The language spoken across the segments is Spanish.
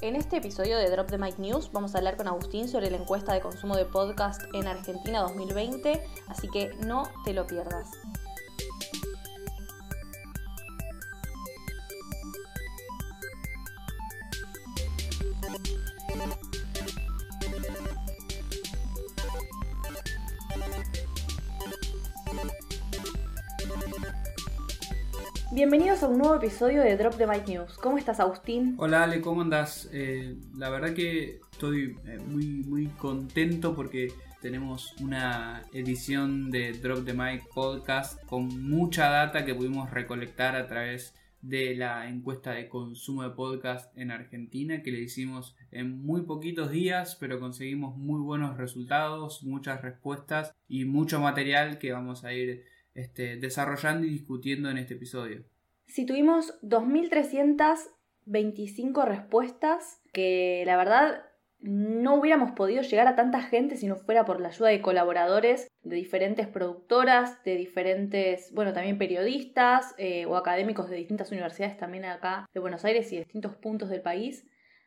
En este episodio de Drop the Mic News vamos a hablar con Agustín sobre la encuesta de consumo de podcast en Argentina 2020, así que no te lo pierdas. Un nuevo episodio de Drop the Mic News. ¿Cómo estás, Agustín? Hola Ale, ¿cómo andas? Eh, la verdad que estoy eh, muy, muy contento porque tenemos una edición de Drop the Mic podcast con mucha data que pudimos recolectar a través de la encuesta de consumo de podcast en Argentina que le hicimos en muy poquitos días pero conseguimos muy buenos resultados, muchas respuestas y mucho material que vamos a ir este, desarrollando y discutiendo en este episodio. Si tuvimos 2.325 respuestas, que la verdad no hubiéramos podido llegar a tanta gente si no fuera por la ayuda de colaboradores de diferentes productoras, de diferentes, bueno, también periodistas eh, o académicos de distintas universidades también acá de Buenos Aires y distintos puntos del país.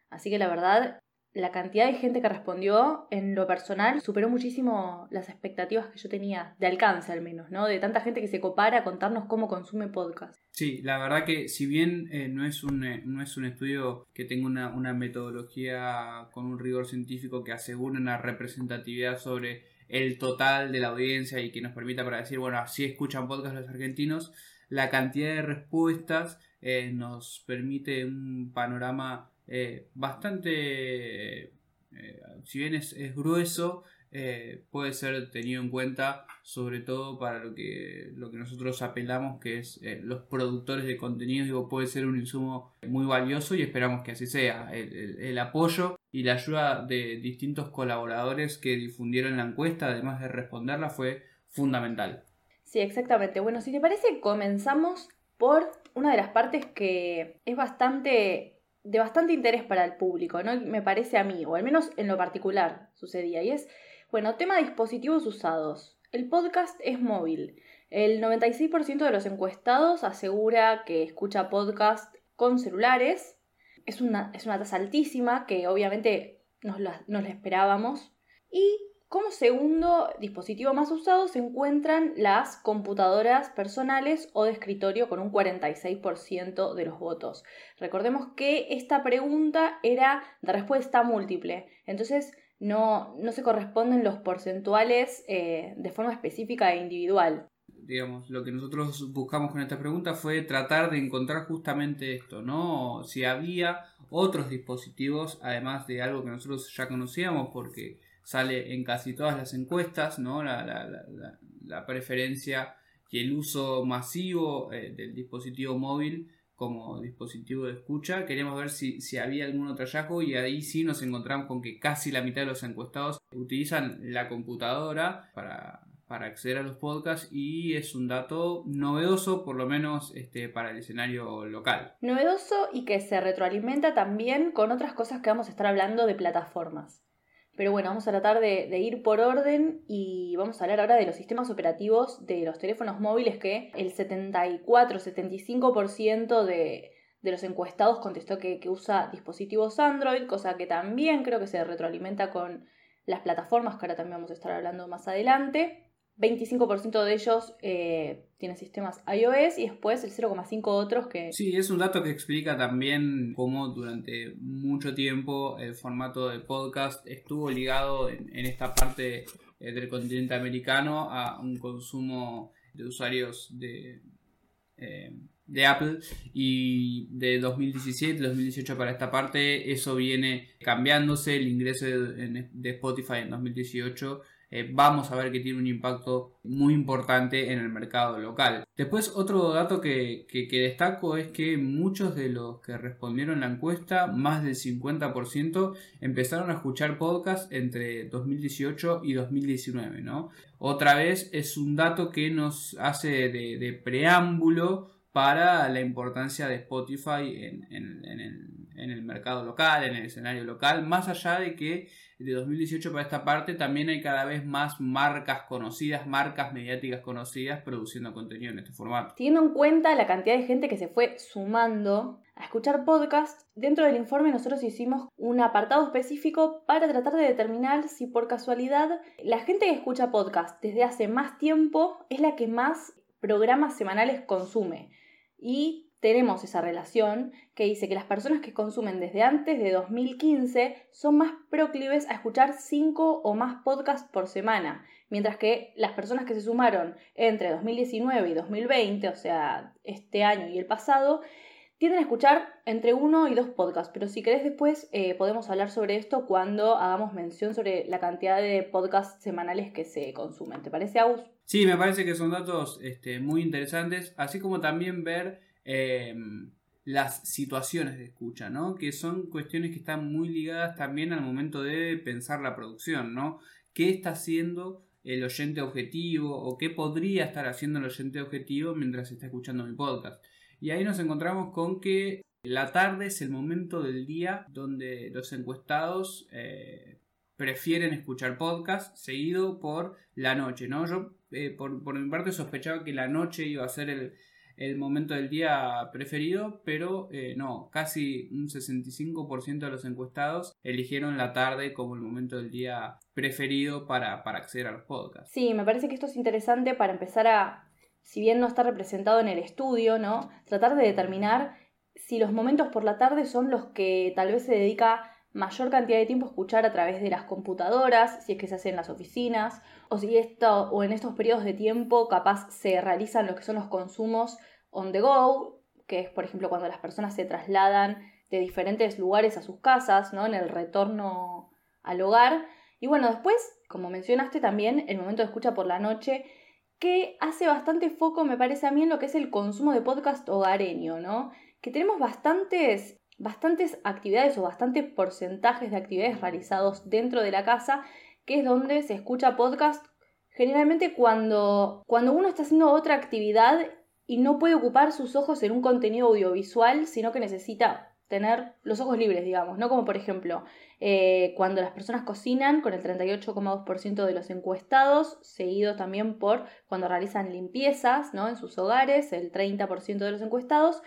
Así que la verdad la cantidad de gente que respondió en lo personal superó muchísimo las expectativas que yo tenía, de alcance al menos, ¿no? De tanta gente que se copara a contarnos cómo consume podcast. Sí, la verdad que si bien eh, no, es un, eh, no es un estudio que tenga una, una, metodología con un rigor científico que asegure una representatividad sobre el total de la audiencia y que nos permita para decir, bueno, así escuchan podcast los argentinos, la cantidad de respuestas eh, nos permite un panorama eh, bastante, eh, si bien es, grueso, eh, puede ser tenido en cuenta sobre todo para lo que, lo que nosotros apelamos que es los productores de contenidos, digo, puede ser un insumo muy valioso y esperamos que así sea. El, apoyo y la ayuda de distintos colaboradores que difundieron la encuesta, además de responderla, fue fundamental. Sí, exactamente. Bueno, si te parece, comenzamos por una de las partes que es bastante de bastante interés para el público, ¿no? Me parece a mí, o al menos en lo particular sucedía. Y es, bueno, tema de dispositivos usados. El podcast es móvil. El 96% de los encuestados asegura que escucha podcast con celulares. Es una, es una tasa altísima que obviamente nos la, nos la esperábamos. Y como segundo dispositivo más usado se encuentran las computadoras personales o de escritorio con un 46% de los votos. Recordemos que esta pregunta era de respuesta múltiple, entonces no, no se corresponden los porcentuales eh, de forma específica e individual. Digamos, lo que nosotros buscamos con esta pregunta fue tratar de encontrar justamente esto, ¿no? Si había otros dispositivos, además de algo que nosotros ya conocíamos, porque sale en casi todas las encuestas, ¿no? La, preferencia y el uso masivo eh, del dispositivo móvil como dispositivo de escucha. Queríamos ver si, si, había algún otro hallazgo y ahí sí nos encontramos con que casi la mitad de los encuestados utilizan la computadora para, para acceder a los podcasts y es un dato novedoso por lo menos este, para el escenario local. Novedoso y que se retroalimenta también con otras cosas que vamos a estar hablando de plataformas. Pero bueno, vamos a tratar de, ir por orden y vamos a hablar ahora de los sistemas operativos de los teléfonos móviles que el 74-75% de, de los encuestados contestó que, que, usa dispositivos Android, cosa que también creo que se retroalimenta con las plataformas que ahora también vamos a estar hablando más adelante. 25% de ellos eh, tienen sistemas iOS y después el 0,5 otros que... Sí, es un dato que explica también cómo durante mucho tiempo el formato de podcast estuvo ligado en, esta parte eh, del continente americano a un consumo de usuarios de, eh, de Apple. Y de 2017 2018 para esta parte eso viene cambiándose el ingreso de, de Spotify en 2018 eh, vamos a ver que tiene un impacto muy importante en el mercado local. Después otro dato que, destaco es que muchos de los que respondieron la encuesta, más del 50%, empezaron a escuchar podcast entre 2018 y 2019. ¿no? Otra vez es un dato que nos hace de, preámbulo para la importancia de Spotify en, en el mercado local, en el escenario local, más allá de que de 2018 para esta parte también hay cada vez más marcas conocidas, marcas mediáticas conocidas produciendo contenido en este formato. Teniendo en cuenta la cantidad de gente que se fue sumando a escuchar podcast, dentro del informe nosotros hicimos un apartado específico para tratar de determinar si por casualidad la gente que escucha podcast desde hace más tiempo es la que más programas semanales consume. Y tenemos esa relación que dice que las personas que consumen desde antes de 2015 son más proclives a escuchar 5 o más podcasts por semana, mientras que las personas que se sumaron entre 2019 y 2020, o sea, este año y el pasado, tienden a escuchar entre uno y dos podcasts, pero si querés después eh, podemos hablar sobre esto cuando hagamos mención sobre la cantidad de podcasts semanales que se consumen. ¿Te parece, Agus? Sí, me parece que son datos este, muy interesantes, así como también ver Em, las situaciones de escucha, ¿no? Que son cuestiones que están muy ligadas también al momento de pensar la producción, ¿no? ¿Qué está haciendo el oyente objetivo o qué podría estar haciendo el oyente objetivo mientras está escuchando mi podcast? Y ahí nos encontramos con que la tarde es el momento del día donde los encuestados eh, prefieren escuchar podcast seguido por la noche, ¿no? Yo eh, por, por mi parte sospechaba que la noche iba a ser el, el momento del día preferido, pero eh, no, casi un 65% de los encuestados eligieron la tarde como el momento del día preferido para, para acceder a los podcasts. Sí, me parece que esto es interesante para empezar a, si bien no está representado en el estudio, ¿no? Tratar de determinar si los momentos por la tarde son los que tal vez se dedica mayor cantidad de tiempo escuchar a través de las computadoras, si es que se hace en las oficinas, o si esto, o en estos periodos de tiempo capaz se realizan lo que son los consumos on the go, que es por ejemplo cuando las personas se trasladan de diferentes lugares a sus casas, ¿no? En el retorno al hogar. Y bueno, después, como mencionaste también, el momento de escucha por la noche, que hace bastante foco, me parece a mí, en lo que es el consumo de podcast hogareño, ¿no? Que tenemos bastantes, bastantes actividades o bastantes porcentajes de actividades realizados dentro de la casa, que es donde se escucha podcast generalmente cuando, cuando uno está haciendo otra actividad y no puede ocupar sus ojos en un contenido audiovisual, sino que necesita tener los ojos libres, digamos, ¿no? Como por ejemplo, eh, cuando las personas cocinan, con el 38,2% de los encuestados, seguido también por cuando realizan limpiezas, ¿no? En sus hogares, el 30% de los encuestados,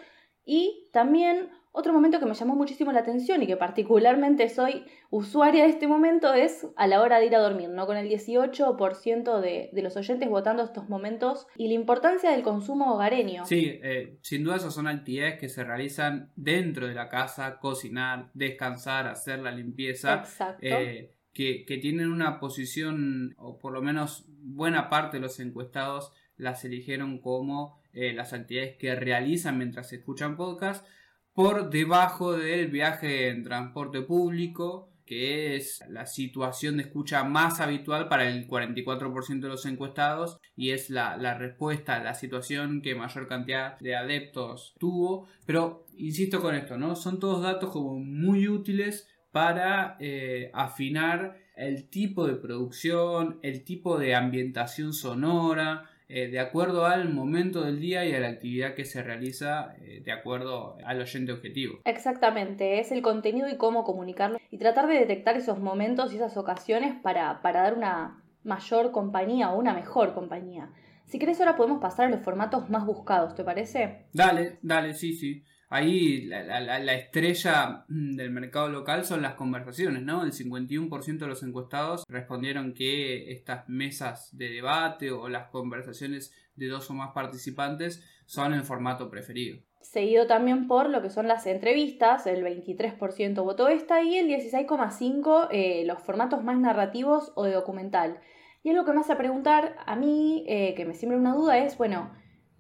y también otro momento que me llamó muchísimo la atención y que particularmente soy usuaria de este momento es a la hora de ir a dormir, ¿no? Con el 18% de, de los oyentes votando estos momentos y la importancia del consumo hogareño. Sí, eh, sin duda esas son actividades que se realizan dentro de la casa, cocinar, descansar, hacer la limpieza. Exacto. Eh, que, que tienen una posición, o por lo menos buena parte de los encuestados las eligieron como eh, las actividades que realizan mientras escuchan podcast por debajo del viaje en transporte público, que es la situación de escucha más habitual para el 44% de los encuestados y es la, respuesta a la situación que mayor cantidad de adeptos tuvo. Pero insisto con esto, ¿no? Son todos datos como muy útiles para eh, afinar el tipo de producción, el tipo de ambientación sonora, eh, de acuerdo al momento del día y a la actividad que se realiza eh, de acuerdo al oyente objetivo. Exactamente, es el contenido y cómo comunicarlo y tratar de detectar esos momentos y esas ocasiones para, para dar una mayor compañía o una mejor compañía. Si querés ahora podemos pasar a los formatos más buscados, ¿te parece? Dale, dale, sí, sí. Ahí la, estrella mm, del mercado local son las conversaciones, ¿no? El 51% de los encuestados respondieron que estas mesas de debate o las conversaciones de dos o más participantes son el formato preferido. Seguido también por lo que son las entrevistas, el 23% votó esta y el 16,5% eh, los formatos más narrativos o de documental. Y algo que me hace preguntar a mí, eh, que me siembra una duda, es, bueno,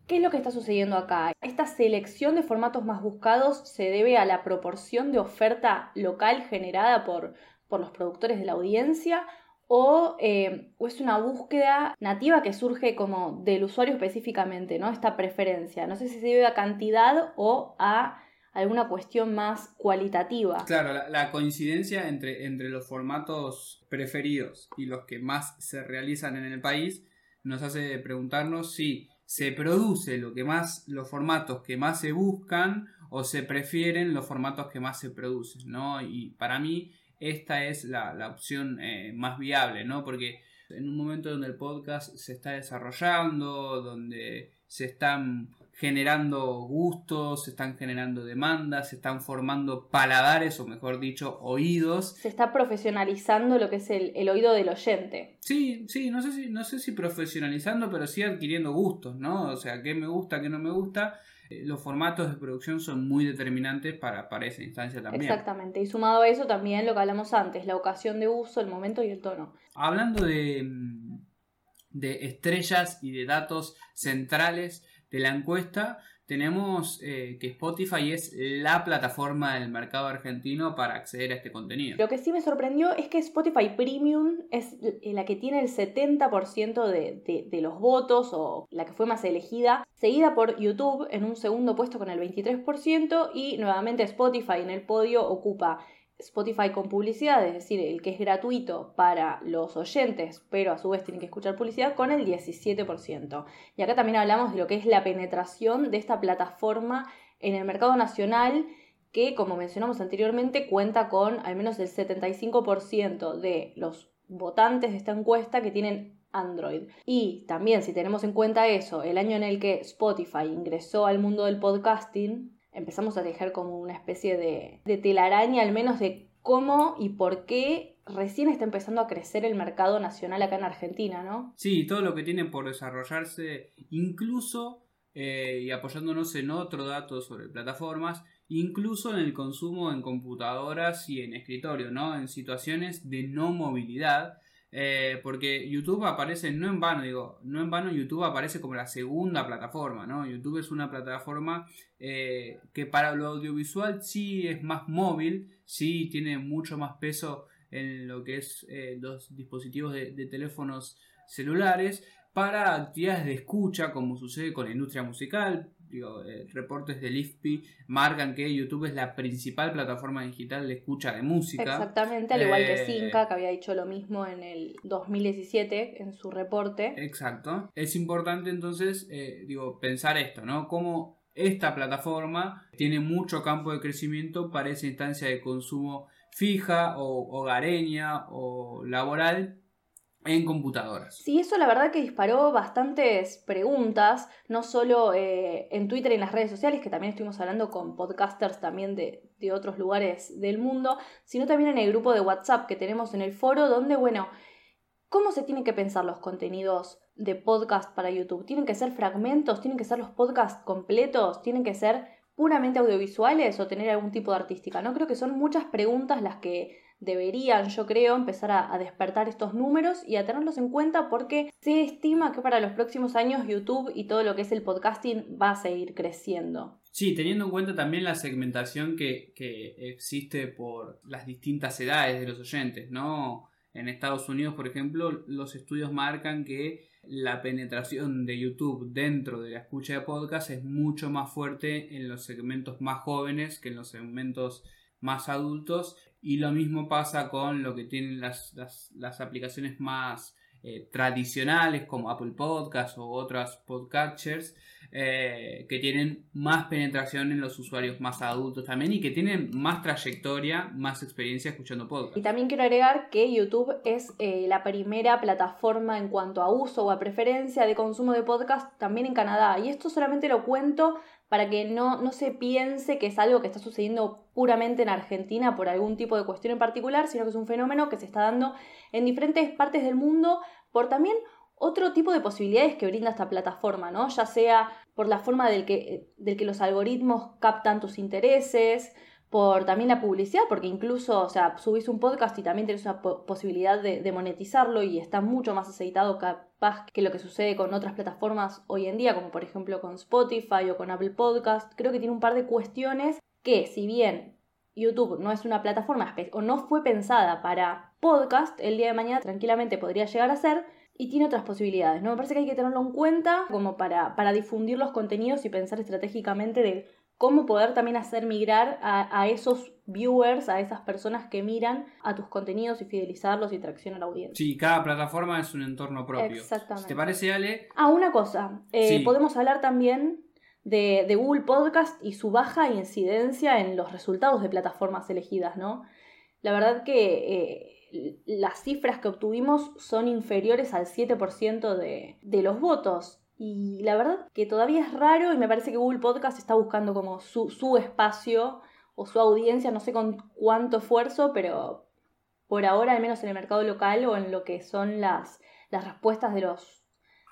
¿Qué es lo que está sucediendo acá? ¿Esta selección de formatos más buscados se debe a la proporción de oferta local generada por, por los productores de la audiencia o, eh, o, es una búsqueda nativa que surge como del usuario específicamente, ¿no? Esta preferencia. No sé si se debe a cantidad o a alguna cuestión más cualitativa. Claro, la, la coincidencia entre, entre los formatos preferidos y los que más se realizan en el país nos hace preguntarnos si se produce lo que más, los formatos que más se buscan o se prefieren los formatos que más se producen, ¿no? Y para mí esta es la, opción eh, más viable, ¿no? Porque en un momento donde el podcast se está desarrollando, donde se están generando gustos, se están generando demandas, se están formando paladares o mejor dicho oídos. Se está profesionalizando lo que es el, oído del oyente. Sí, sí, no sé si, no sé si profesionalizando, pero sí adquiriendo gustos, ¿no? O sea, qué me gusta, qué no me gusta. Eh, los formatos de producción son muy determinantes para, para esa instancia también. Exactamente, y sumado a eso también lo que hablamos antes, la ocasión de uso, el momento y el tono. Hablando de, mm, de estrellas y de datos centrales, de la encuesta, tenemos eh, que Spotify es la plataforma del mercado argentino para acceder a este contenido. Lo que sí me sorprendió es que Spotify Premium es la que tiene el 70% de, de, los votos o la que fue más elegida, seguida por YouTube en un segundo puesto con el 23% y nuevamente Spotify en el podio ocupa Spotify con publicidad, es decir, el que es gratuito para los oyentes, pero a su vez tienen que escuchar publicidad, con el 17%. Y acá también hablamos de lo que es la penetración de esta plataforma en el mercado nacional, que como mencionamos anteriormente cuenta con al menos el 75% de los votantes de esta encuesta que tienen Android. Y también si tenemos en cuenta eso, el año en el que Spotify ingresó al mundo del podcasting, empezamos a dejar como una especie de, de telaraña, al menos de cómo y por qué recién está empezando a crecer el mercado nacional acá en Argentina, ¿no? Sí, todo lo que tiene por desarrollarse, incluso, eh, y apoyándonos en otro dato sobre plataformas, incluso en el consumo en computadoras y en escritorio, ¿no? En situaciones de no movilidad eh, porque YouTube aparece, no en vano, digo, no en vano YouTube aparece como la segunda plataforma, ¿no? YouTube es una plataforma eh, que para lo audiovisual sí es más móvil, sí tiene mucho más peso en lo que es eh, los dispositivos de, de teléfonos celulares, para actividades de escucha, como sucede con la industria musical, eh, reportes del IFPI marcan que YouTube es la principal plataforma digital de escucha de música. Exactamente, al igual que Cinca, eh, que había dicho lo mismo en el 2017 en su reporte. Exacto. Es importante entonces, eh, digo, pensar esto, ¿no? Cómo esta plataforma tiene mucho campo de crecimiento para esa instancia de consumo fija o hogareña o laboral en computadoras. Sí, eso la verdad que disparó bastantes preguntas, no solo eh, en Twitter y en las redes sociales, que también estuvimos hablando con podcasters también de, de, otros lugares del mundo, sino también en el grupo de WhatsApp que tenemos en el foro, donde, bueno, ¿cómo se tienen que pensar los contenidos de podcast para YouTube? ¿Tienen que ser fragmentos? ¿Tienen que ser los podcasts completos? ¿Tienen que ser puramente audiovisuales o tener algún tipo de artística? No creo que son muchas preguntas las que deberían, yo creo, empezar a, despertar estos números y a tenerlos en cuenta porque se estima que para los próximos años YouTube y todo lo que es el podcasting va a seguir creciendo. Sí, teniendo en cuenta también la segmentación que, que existe por las distintas edades de los oyentes, ¿no? En Estados Unidos, por ejemplo, los estudios marcan que la penetración de YouTube dentro de la escucha de podcast es mucho más fuerte en los segmentos más jóvenes que en los segmentos más adultos y lo mismo pasa con lo que tienen las, las, aplicaciones más eh, tradicionales como Apple Podcasts o otras podcatchers eh, que tienen más penetración en los usuarios más adultos también y que tienen más trayectoria, más experiencia escuchando podcasts. Y también quiero agregar que YouTube es eh, la primera plataforma en cuanto a uso o a preferencia de consumo de podcast también en Canadá. Y esto solamente lo cuento para que no, no se piense que es algo que está sucediendo puramente en Argentina por algún tipo de cuestión en particular, sino que es un fenómeno que se está dando en diferentes partes del mundo por también otro tipo de posibilidades que brinda esta plataforma, ¿no? Ya sea por la forma del que, del que los algoritmos captan tus intereses, por también la publicidad, porque incluso, o sea, subís un podcast y también tenés una posibilidad de, monetizarlo y está mucho más aceitado que lo que sucede con otras plataformas hoy en día, como por ejemplo con Spotify o con Apple Podcast. Creo que tiene un par de cuestiones que, si bien YouTube no es una plataforma o no fue pensada para podcast, el día de mañana tranquilamente podría llegar a ser y tiene otras posibilidades. ¿no? Me parece que hay que tenerlo en cuenta como para, para difundir los contenidos y pensar estratégicamente de cómo poder también hacer migrar a, esos viewers, a esas personas que miran a tus contenidos y fidelizarlos y traccionar a la audiencia. Sí, cada plataforma es un entorno propio. Exactamente. ¿Te parece, Ale? Ah, una cosa. Eh, podemos hablar también de, Google Podcast y su baja incidencia en los resultados de plataformas elegidas, ¿no? La verdad que eh, las cifras que obtuvimos son inferiores al 7% de, de los votos. Y la verdad que todavía es raro y me parece que Google Podcast está buscando como su, su espacio o su audiencia, no sé con cuánto esfuerzo, pero por ahora, al menos en el mercado local o en lo que son las, las respuestas de los,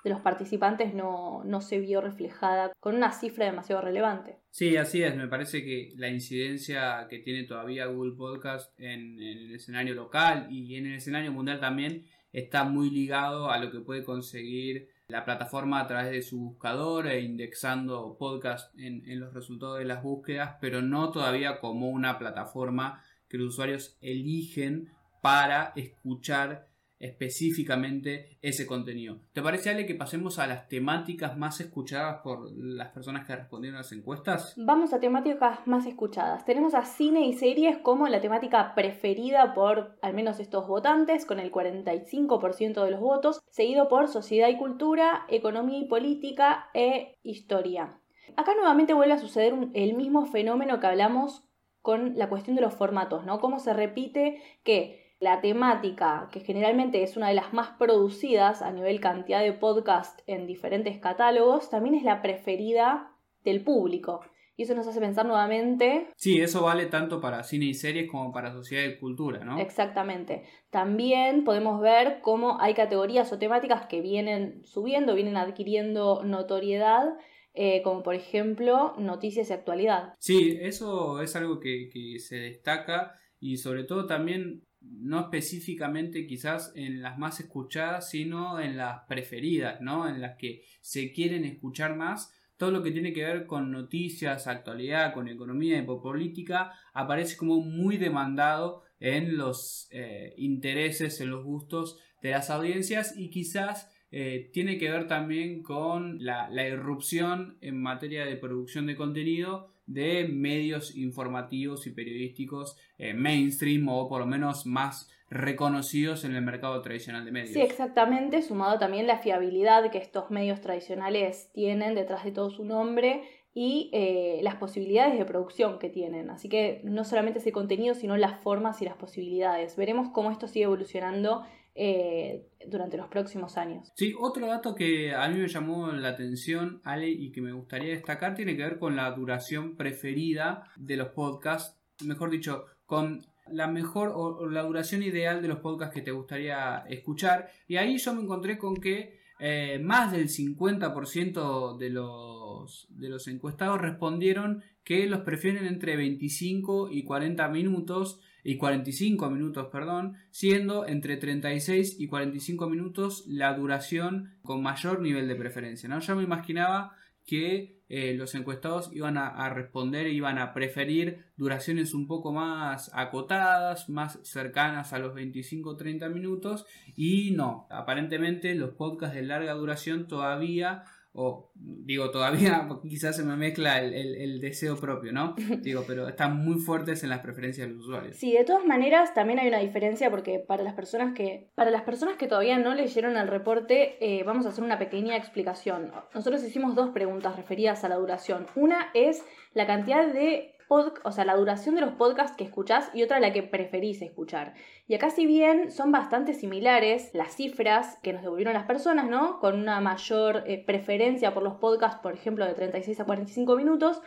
de los participantes, no, no se vio reflejada con una cifra demasiado relevante. Sí, así es. Me parece que la incidencia que tiene todavía Google Podcast en, en el escenario local y en el escenario mundial también está muy ligado a lo que puede conseguir la plataforma a través de su buscador e indexando podcast en, en, los resultados de las búsquedas, pero no todavía como una plataforma que los usuarios eligen para escuchar específicamente ese contenido. ¿Te parece, Ale, que pasemos a las temáticas más escuchadas por las personas que respondieron a las encuestas? Vamos a temáticas más escuchadas. Tenemos a cine y series como la temática preferida por al menos estos votantes, con el 45% de los votos, seguido por sociedad y cultura, economía y política e historia. Acá nuevamente vuelve a suceder el mismo fenómeno que hablamos con la cuestión de los formatos, ¿no? Cómo se repite que la temática, que generalmente es una de las más producidas a nivel cantidad de podcast en diferentes catálogos, también es la preferida del público. Y eso nos hace pensar nuevamente. Sí, eso vale tanto para cine y series como para sociedad y cultura, ¿no? Exactamente. También podemos ver cómo hay categorías o temáticas que vienen subiendo, vienen adquiriendo notoriedad, eh, como por ejemplo noticias y actualidad. Sí, eso es algo que, que se destaca y sobre todo también no específicamente quizás en las más escuchadas, sino en las preferidas, ¿no? En las que se quieren escuchar más. Todo lo que tiene que ver con noticias, actualidad, con economía y política aparece como muy demandado en los eh, intereses, en los gustos de las audiencias y quizás eh, tiene que ver también con la, irrupción en materia de producción de contenido de medios informativos y periodísticos eh, mainstream o por lo menos más reconocidos en el mercado tradicional de medios. Sí, exactamente, sumado también la fiabilidad que estos medios tradicionales tienen detrás de todo su nombre y eh, las posibilidades de producción que tienen. Así que no solamente ese contenido, sino las formas y las posibilidades. Veremos cómo esto sigue evolucionando eh, durante los próximos años. Sí, otro dato que a mí me llamó la atención, Ale, y que me gustaría destacar, tiene que ver con la duración preferida de los podcasts, mejor dicho, con la mejor o, la duración ideal de los podcasts que te gustaría escuchar. Y ahí yo me encontré con que eh, más del 50% de los, de los encuestados respondieron que los prefieren entre 25 y 40 minutos y 45 minutos, perdón, siendo entre 36 y 45 minutos la duración con mayor nivel de preferencia. ¿no? Yo me imaginaba que eh, los encuestados iban a, a, responder, iban a preferir duraciones un poco más acotadas, más cercanas a los 25-30 minutos y no, aparentemente los podcasts de larga duración todavía o digo, todavía quizás se me mezcla el, deseo propio, ¿no? Digo, pero están muy fuertes en las preferencias de los usuarios. Sí, de todas maneras también hay una diferencia porque para las personas que, para las personas que todavía no leyeron el reporte, eh, vamos a hacer una pequeña explicación. Nosotros hicimos dos preguntas referidas a la duración. Una es la cantidad de o sea, la duración de los podcasts que escuchás y otra la que preferís escuchar. Y acá si bien son bastante similares las cifras que nos devolvieron las personas, ¿no? Con una mayor eh, preferencia por los podcasts, por ejemplo, de 36 a 45 minutos,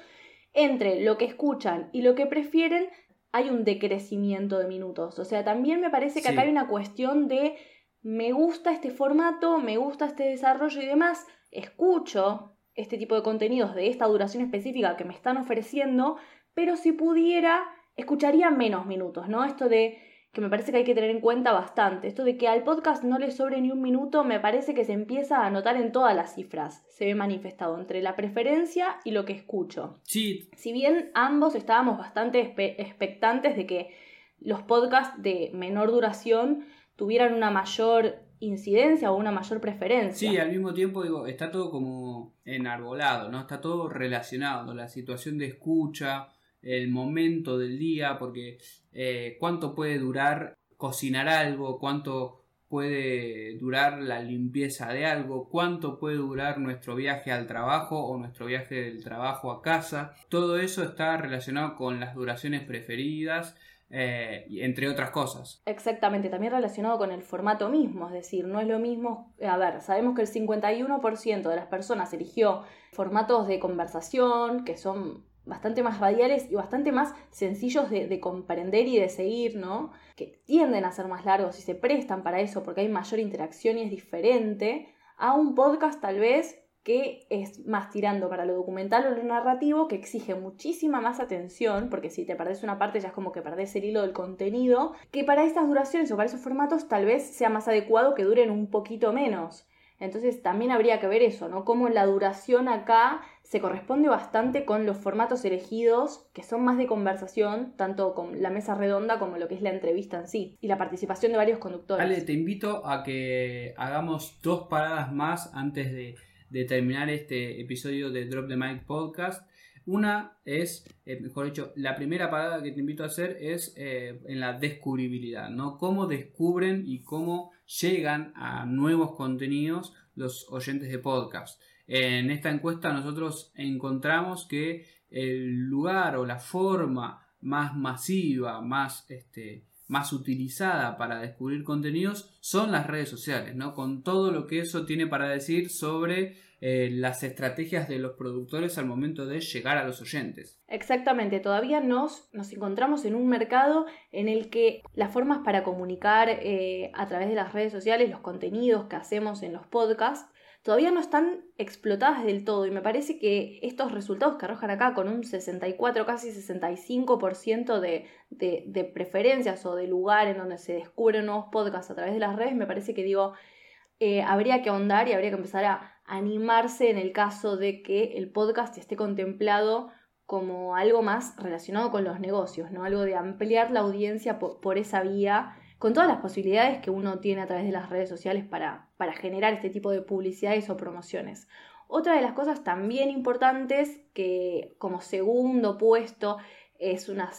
entre lo que escuchan y lo que prefieren hay un decrecimiento de minutos. O sea, también me parece que acá hay una cuestión de me gusta este formato, me gusta este desarrollo y demás, escucho este tipo de contenidos de esta duración específica que me están ofreciendo, pero si pudiera, escucharía menos minutos, ¿no? Esto de que me parece que hay que tener en cuenta bastante. Esto de que al podcast no le sobre ni un minuto, me parece que se empieza a notar en todas las cifras. Se ve manifestado entre la preferencia y lo que escucho. Sí. Si bien ambos estábamos bastante expectantes de que los podcasts de menor duración tuvieran una mayor incidencia o una mayor preferencia. Sí, al mismo tiempo digo, está todo como enarbolado, ¿no? Está todo relacionado, la situación de escucha, el momento del día, porque eh, cuánto puede durar cocinar algo, cuánto puede durar la limpieza de algo, cuánto puede durar nuestro viaje al trabajo o nuestro viaje del trabajo a casa. Todo eso está relacionado con las duraciones preferidas, eh, entre otras cosas. Exactamente, también relacionado con el formato mismo, es decir, no es lo mismo, a ver, sabemos que el 51% de las personas eligió formatos de conversación que son bastante más radiales y bastante más sencillos de, comprender y de seguir, ¿no? Que tienden a ser más largos y se prestan para eso porque hay mayor interacción y es diferente a un podcast tal vez que es más tirando para lo documental o lo narrativo, que exige muchísima más atención, porque si te perdés una parte ya es como que perdés el hilo del contenido, que para estas duraciones o para esos formatos tal vez sea más adecuado que duren un poquito menos. Entonces también habría que ver eso, ¿no? Cómo la duración acá se corresponde bastante con los formatos elegidos, que son más de conversación, tanto con la mesa redonda como lo que es la entrevista en sí, y la participación de varios conductores. Ale, te invito a que hagamos dos paradas más antes de, terminar este episodio de Drop the Mic Podcast. Una es, eh, mejor dicho, la primera parada que te invito a hacer es eh, en la descubribilidad, ¿no? Cómo descubren y cómo llegan a nuevos contenidos los oyentes de podcast. En esta encuesta nosotros encontramos que el lugar o la forma más masiva, más, este, más utilizada para descubrir contenidos son las redes sociales, ¿no? Con todo lo que eso tiene para decir sobre eh, las estrategias de los productores al momento de llegar a los oyentes. Exactamente, todavía nos, nos encontramos en un mercado en el que las formas para comunicar eh, a través de las redes sociales, los contenidos que hacemos en los podcasts, todavía no están explotadas del todo y me parece que estos resultados que arrojan acá con un 64, casi 65% de, de, de preferencias o de lugar en donde se descubren nuevos podcasts a través de las redes, me parece que digo, eh, habría que ahondar y habría que empezar a animarse en el caso de que el podcast esté contemplado como algo más relacionado con los negocios, ¿no? Algo de ampliar la audiencia por, esa vía, con todas las posibilidades que uno tiene a través de las redes sociales para, para generar este tipo de publicidades o promociones. Otra de las cosas también importantes que como segundo puesto es una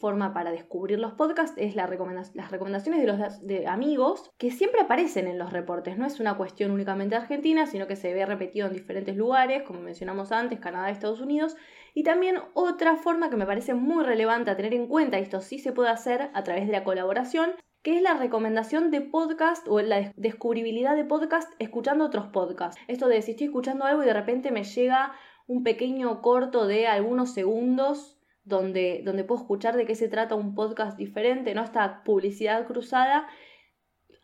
forma para descubrir los podcasts es la las recomendaciones de los de amigos que siempre aparecen en los reportes. No es una cuestión únicamente argentina, sino que se ve repetido en diferentes lugares, como mencionamos antes, Canadá, Estados Unidos. Y también otra forma que me parece muy relevante a tener en cuenta, y esto sí se puede hacer a través de la colaboración, que es la recomendación de podcast o la descubribilidad de podcast escuchando otros podcasts. Esto de si estoy escuchando algo y de repente me llega un pequeño corto de algunos segundos donde, donde puedo escuchar de qué se trata un podcast diferente, ¿no? Esta publicidad cruzada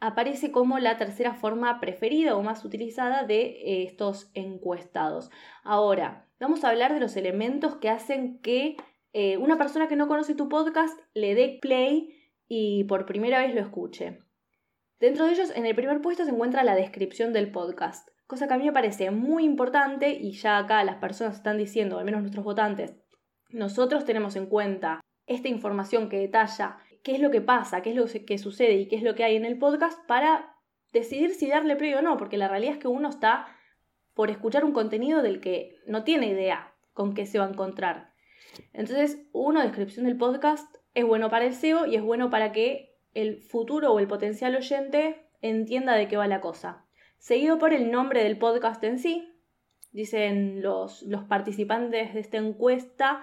aparece como la tercera forma preferida o más utilizada de eh, estos encuestados. Ahora, vamos a hablar de los elementos que hacen que eh, una persona que no conoce tu podcast le dé play y por primera vez lo escuche. Dentro de ellos, en el primer puesto se encuentra la descripción del podcast, cosa que a mí me parece muy importante y ya acá las personas están diciendo, al menos nuestros votantes, nosotros tenemos en cuenta esta información que detalla qué es lo que pasa, qué es lo que sucede y qué es lo que hay en el podcast para decidir si darle play o no, porque la realidad es que uno está por escuchar un contenido del que no tiene idea con qué se va a encontrar. Entonces, una descripción del podcast es bueno para el SEO y es bueno para que el futuro o el potencial oyente entienda de qué va la cosa. Seguido por el nombre del podcast en sí, dicen los, los participantes de esta encuesta,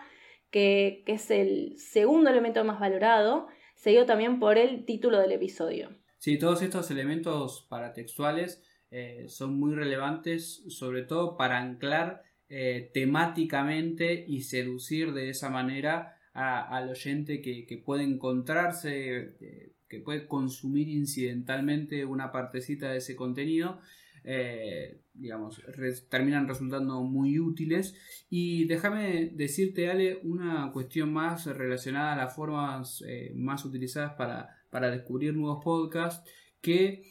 que, es el segundo elemento más valorado, seguido también por el título del episodio. Sí, todos estos elementos paratextuales eh, son muy relevantes, sobre todo para anclar eh, temáticamente y seducir de esa manera al oyente que, puede encontrarse, eh, que puede consumir incidentalmente una partecita de ese contenido eh, digamos, terminan resultando muy útiles. Y déjame decirte, Ale, una cuestión más relacionada a las formas eh, más utilizadas para, descubrir nuevos podcasts, que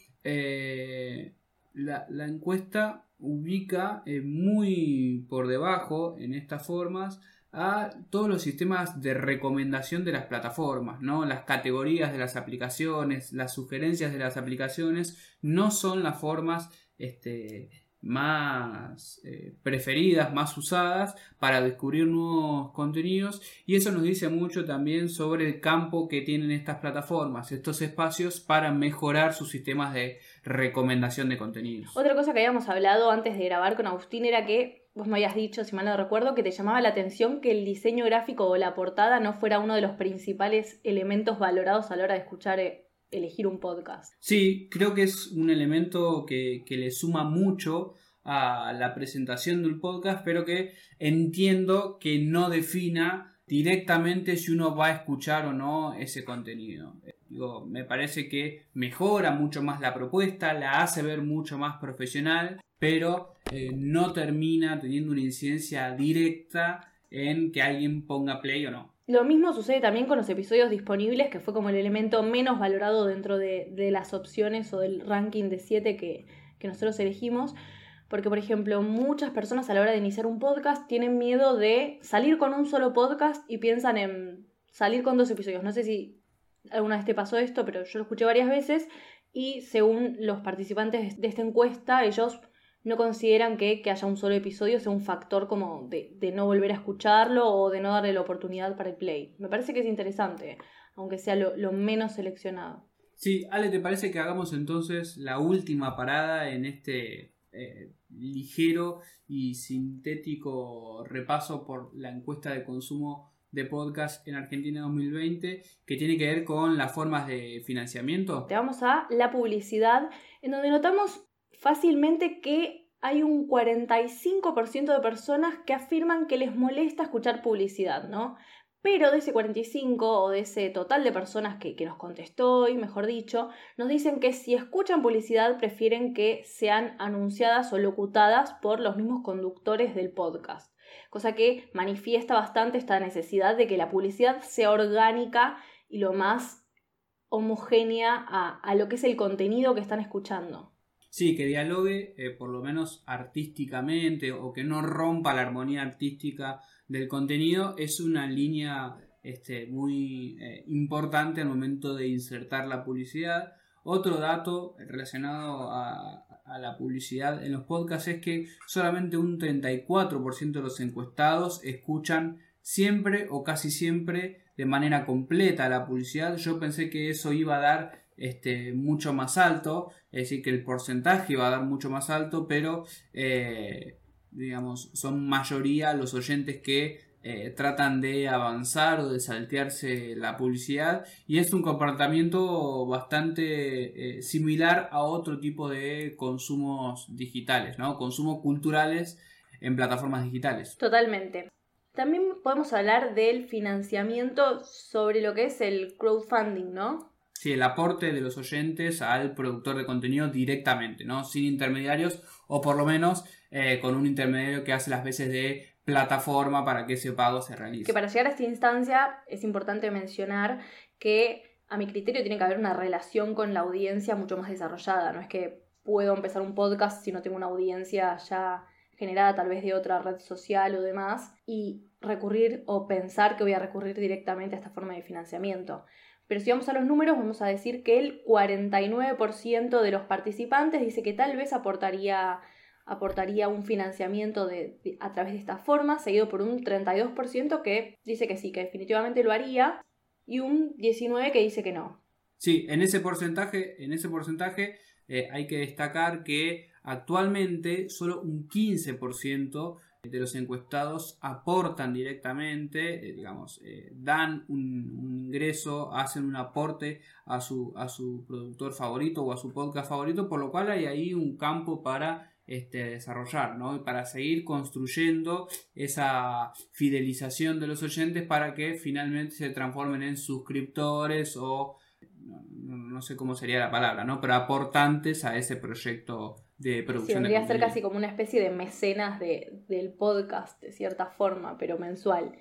la, encuesta ubica muy por debajo en estas formas a todos los sistemas de recomendación de las plataformas, ¿no? Las categorías de las aplicaciones, las sugerencias de las aplicaciones no son las formas este, más eh, preferidas, más usadas para descubrir nuevos contenidos y eso nos dice mucho también sobre el campo que tienen estas plataformas, estos espacios para mejorar sus sistemas de recomendación de contenidos. Otra cosa que habíamos hablado antes de grabar con Agustín era que vos me habías dicho, si mal no recuerdo, que te llamaba la atención que el diseño gráfico o la portada no fuera uno de los principales elementos valorados a la hora de escuchar eh, elegir un podcast. Sí, creo que es un elemento que, le suma mucho a la presentación del podcast, pero que entiendo que no defina directamente si uno va a escuchar o no ese contenido. Digo, me parece que mejora mucho más la propuesta, la hace ver mucho más profesional, pero eh, no termina teniendo una incidencia directa en que alguien ponga play o no. Lo mismo sucede también con los episodios disponibles, que fue como el elemento menos valorado dentro de, las opciones o del ranking de 7 que, que nosotros elegimos. Porque, por ejemplo, muchas personas a la hora de iniciar un podcast tienen miedo de salir con un solo podcast y piensan en salir con dos episodios. No sé si alguna vez te pasó esto, pero yo lo escuché varias veces y según los participantes de esta encuesta, ellos no consideran que, haya un solo episodio sea un factor como de, no volver a escucharlo o de no darle la oportunidad para el play. Me parece que es interesante, aunque sea lo, menos seleccionado. Sí, Ale, ¿te parece que hagamos entonces la última parada en este eh, ligero y sintético repaso por la encuesta de consumo de podcast en Argentina 2020 que tiene que ver con las formas de financiamiento? Te vamos a la publicidad, en donde notamos fácilmente que hay un 45% de personas que afirman que les molesta escuchar publicidad, ¿no? Pero de ese 45 o de ese total de personas que, nos contestó, y mejor dicho, nos dicen que si escuchan publicidad prefieren que sean anunciadas o locutadas por los mismos conductores del podcast. Cosa que manifiesta bastante esta necesidad de que la publicidad sea orgánica y lo más homogénea a lo que es el contenido que están escuchando. Sí, que dialogue eh, por lo menos artísticamente o que no rompa la armonía artística del contenido es una línea este, muy eh, importante al momento de insertar la publicidad. Otro dato relacionado a, a la publicidad en los podcasts es que solamente un 34% de los encuestados escuchan siempre o casi siempre de manera completa la publicidad. Yo pensé que eso iba a dar este, mucho más alto, es decir, que el porcentaje va a dar mucho más alto, pero eh, digamos, son mayoría los oyentes que eh, tratan de avanzar o de saltearse la publicidad y es un comportamiento bastante eh, similar a otro tipo de consumos digitales, ¿no? Consumos culturales en plataformas digitales. Totalmente. También podemos hablar del financiamiento sobre lo que es el crowdfunding, ¿no? Sí, el aporte de los oyentes al productor de contenido directamente, ¿no? Sin intermediarios o por lo menos eh, con un intermediario que hace las veces de plataforma para que ese pago se realice. Que para llegar a esta instancia es importante mencionar que a mi criterio tiene que haber una relación con la audiencia mucho más desarrollada. No es que puedo empezar un podcast si no tengo una audiencia ya generada tal vez de otra red social o demás y recurrir o pensar que voy a recurrir directamente a esta forma de financiamiento. Pero si vamos a los números, vamos a decir que el 49% de los participantes dice que tal vez aportaría, aportaría un financiamiento de, a través de esta forma, seguido por un 32% que dice que sí, que definitivamente lo haría, y un 19% que dice que no. Sí, en ese porcentaje, en ese porcentaje eh, hay que destacar que actualmente solo un 15% de los encuestados aportan directamente, eh, digamos, eh, dan un, ingreso, hacen un aporte a su, a su productor favorito o a su podcast favorito, por lo cual hay ahí un campo para este, desarrollar, ¿no? Y para seguir construyendo esa fidelización de los oyentes para que finalmente se transformen en suscriptores o no, sé cómo sería la palabra, ¿no? Pero aportantes a ese proyecto de producción. Sí, ser casi como una especie de mecenas del podcast, de cierta forma, pero mensual.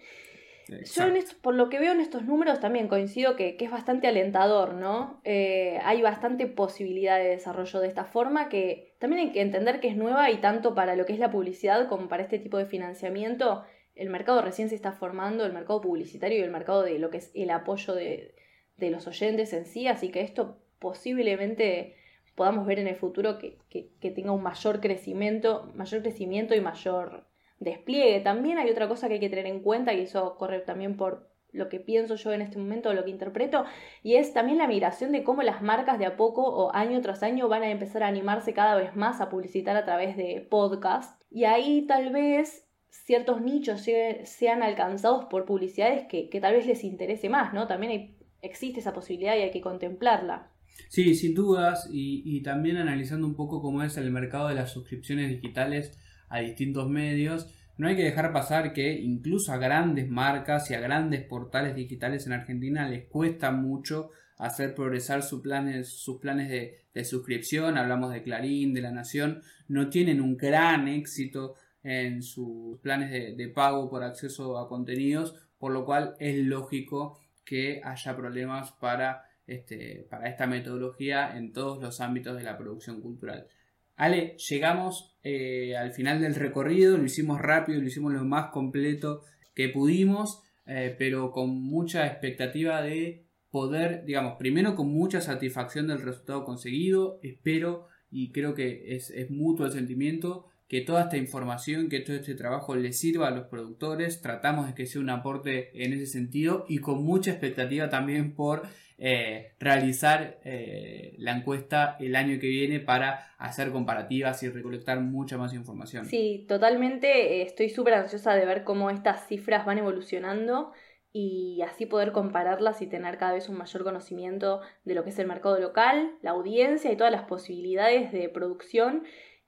Yo, por lo que veo en estos números, también coincido que, es bastante alentador, ¿no? Eh, hay bastante posibilidad de desarrollo de esta forma que también hay que entender que es nueva y tanto para lo que es la publicidad como para este tipo de financiamiento, el mercado recién se está formando, el mercado publicitario y el mercado de lo que es el apoyo de, de los oyentes en sí, así que esto posiblemente podamos ver en el futuro que, que, tenga un mayor crecimiento, mayor crecimiento y mayor despliegue. También hay otra cosa que hay que tener en cuenta, y eso corre también por lo que pienso yo en este momento, lo que interpreto, y es también la migración de cómo las marcas de a poco o año tras año van a empezar a animarse cada vez más a publicitar a través de podcast. Y ahí tal vez ciertos nichos sean alcanzados por publicidades que, tal vez les interese más, ¿no? También existe esa posibilidad y hay que contemplarla. Sí, sin dudas, y, y también analizando un poco cómo es el mercado de las suscripciones digitales a distintos medios, no hay que dejar pasar que incluso a grandes marcas y a grandes portales digitales en Argentina les cuesta mucho hacer progresar sus planes, sus planes de, suscripción. Hablamos de Clarín, de La Nación, no tienen un gran éxito en sus planes de, pago por acceso a contenidos, por lo cual es lógico que haya problemas para, este, para esta metodología en todos los ámbitos de la producción cultural. Ale, llegamos eh, al final del recorrido, lo hicimos rápido, lo hicimos lo más completo que pudimos, eh, pero con mucha expectativa de poder, digamos, primero con mucha satisfacción del resultado conseguido, espero y creo que es, es mutuo el sentimiento que toda esta información, que todo este trabajo le sirva a los productores. Tratamos de que sea un aporte en ese sentido y con mucha expectativa también por eh, realizar eh, la encuesta el año que viene para hacer comparativas y recolectar mucha más información. Sí, totalmente. Eh, estoy súper ansiosa de ver cómo estas cifras van evolucionando y así poder compararlas y tener cada vez un mayor conocimiento de lo que es el mercado local, la audiencia y todas las posibilidades de producción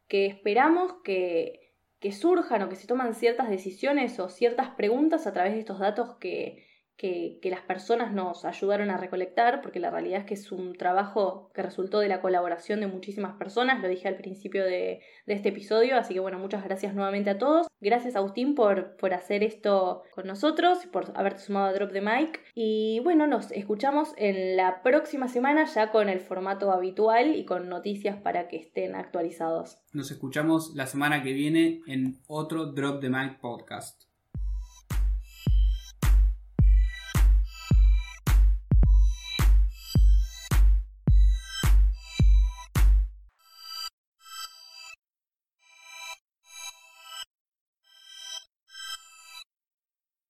que esperamos que, que surjan o que se toman ciertas decisiones o ciertas preguntas a través de estos datos que, que, las personas nos ayudaron a recolectar, porque la realidad es que es un trabajo que resultó de la colaboración de muchísimas personas, lo dije al principio de, este episodio, así que bueno, muchas gracias nuevamente a todos. Gracias Agustín por, por hacer esto con nosotros, por haberte sumado a Drop the Mic. Y bueno, nos escuchamos en la próxima semana ya con el formato habitual y con noticias para que estén actualizados. Nos escuchamos la semana que viene en otro Drop the Mic podcast.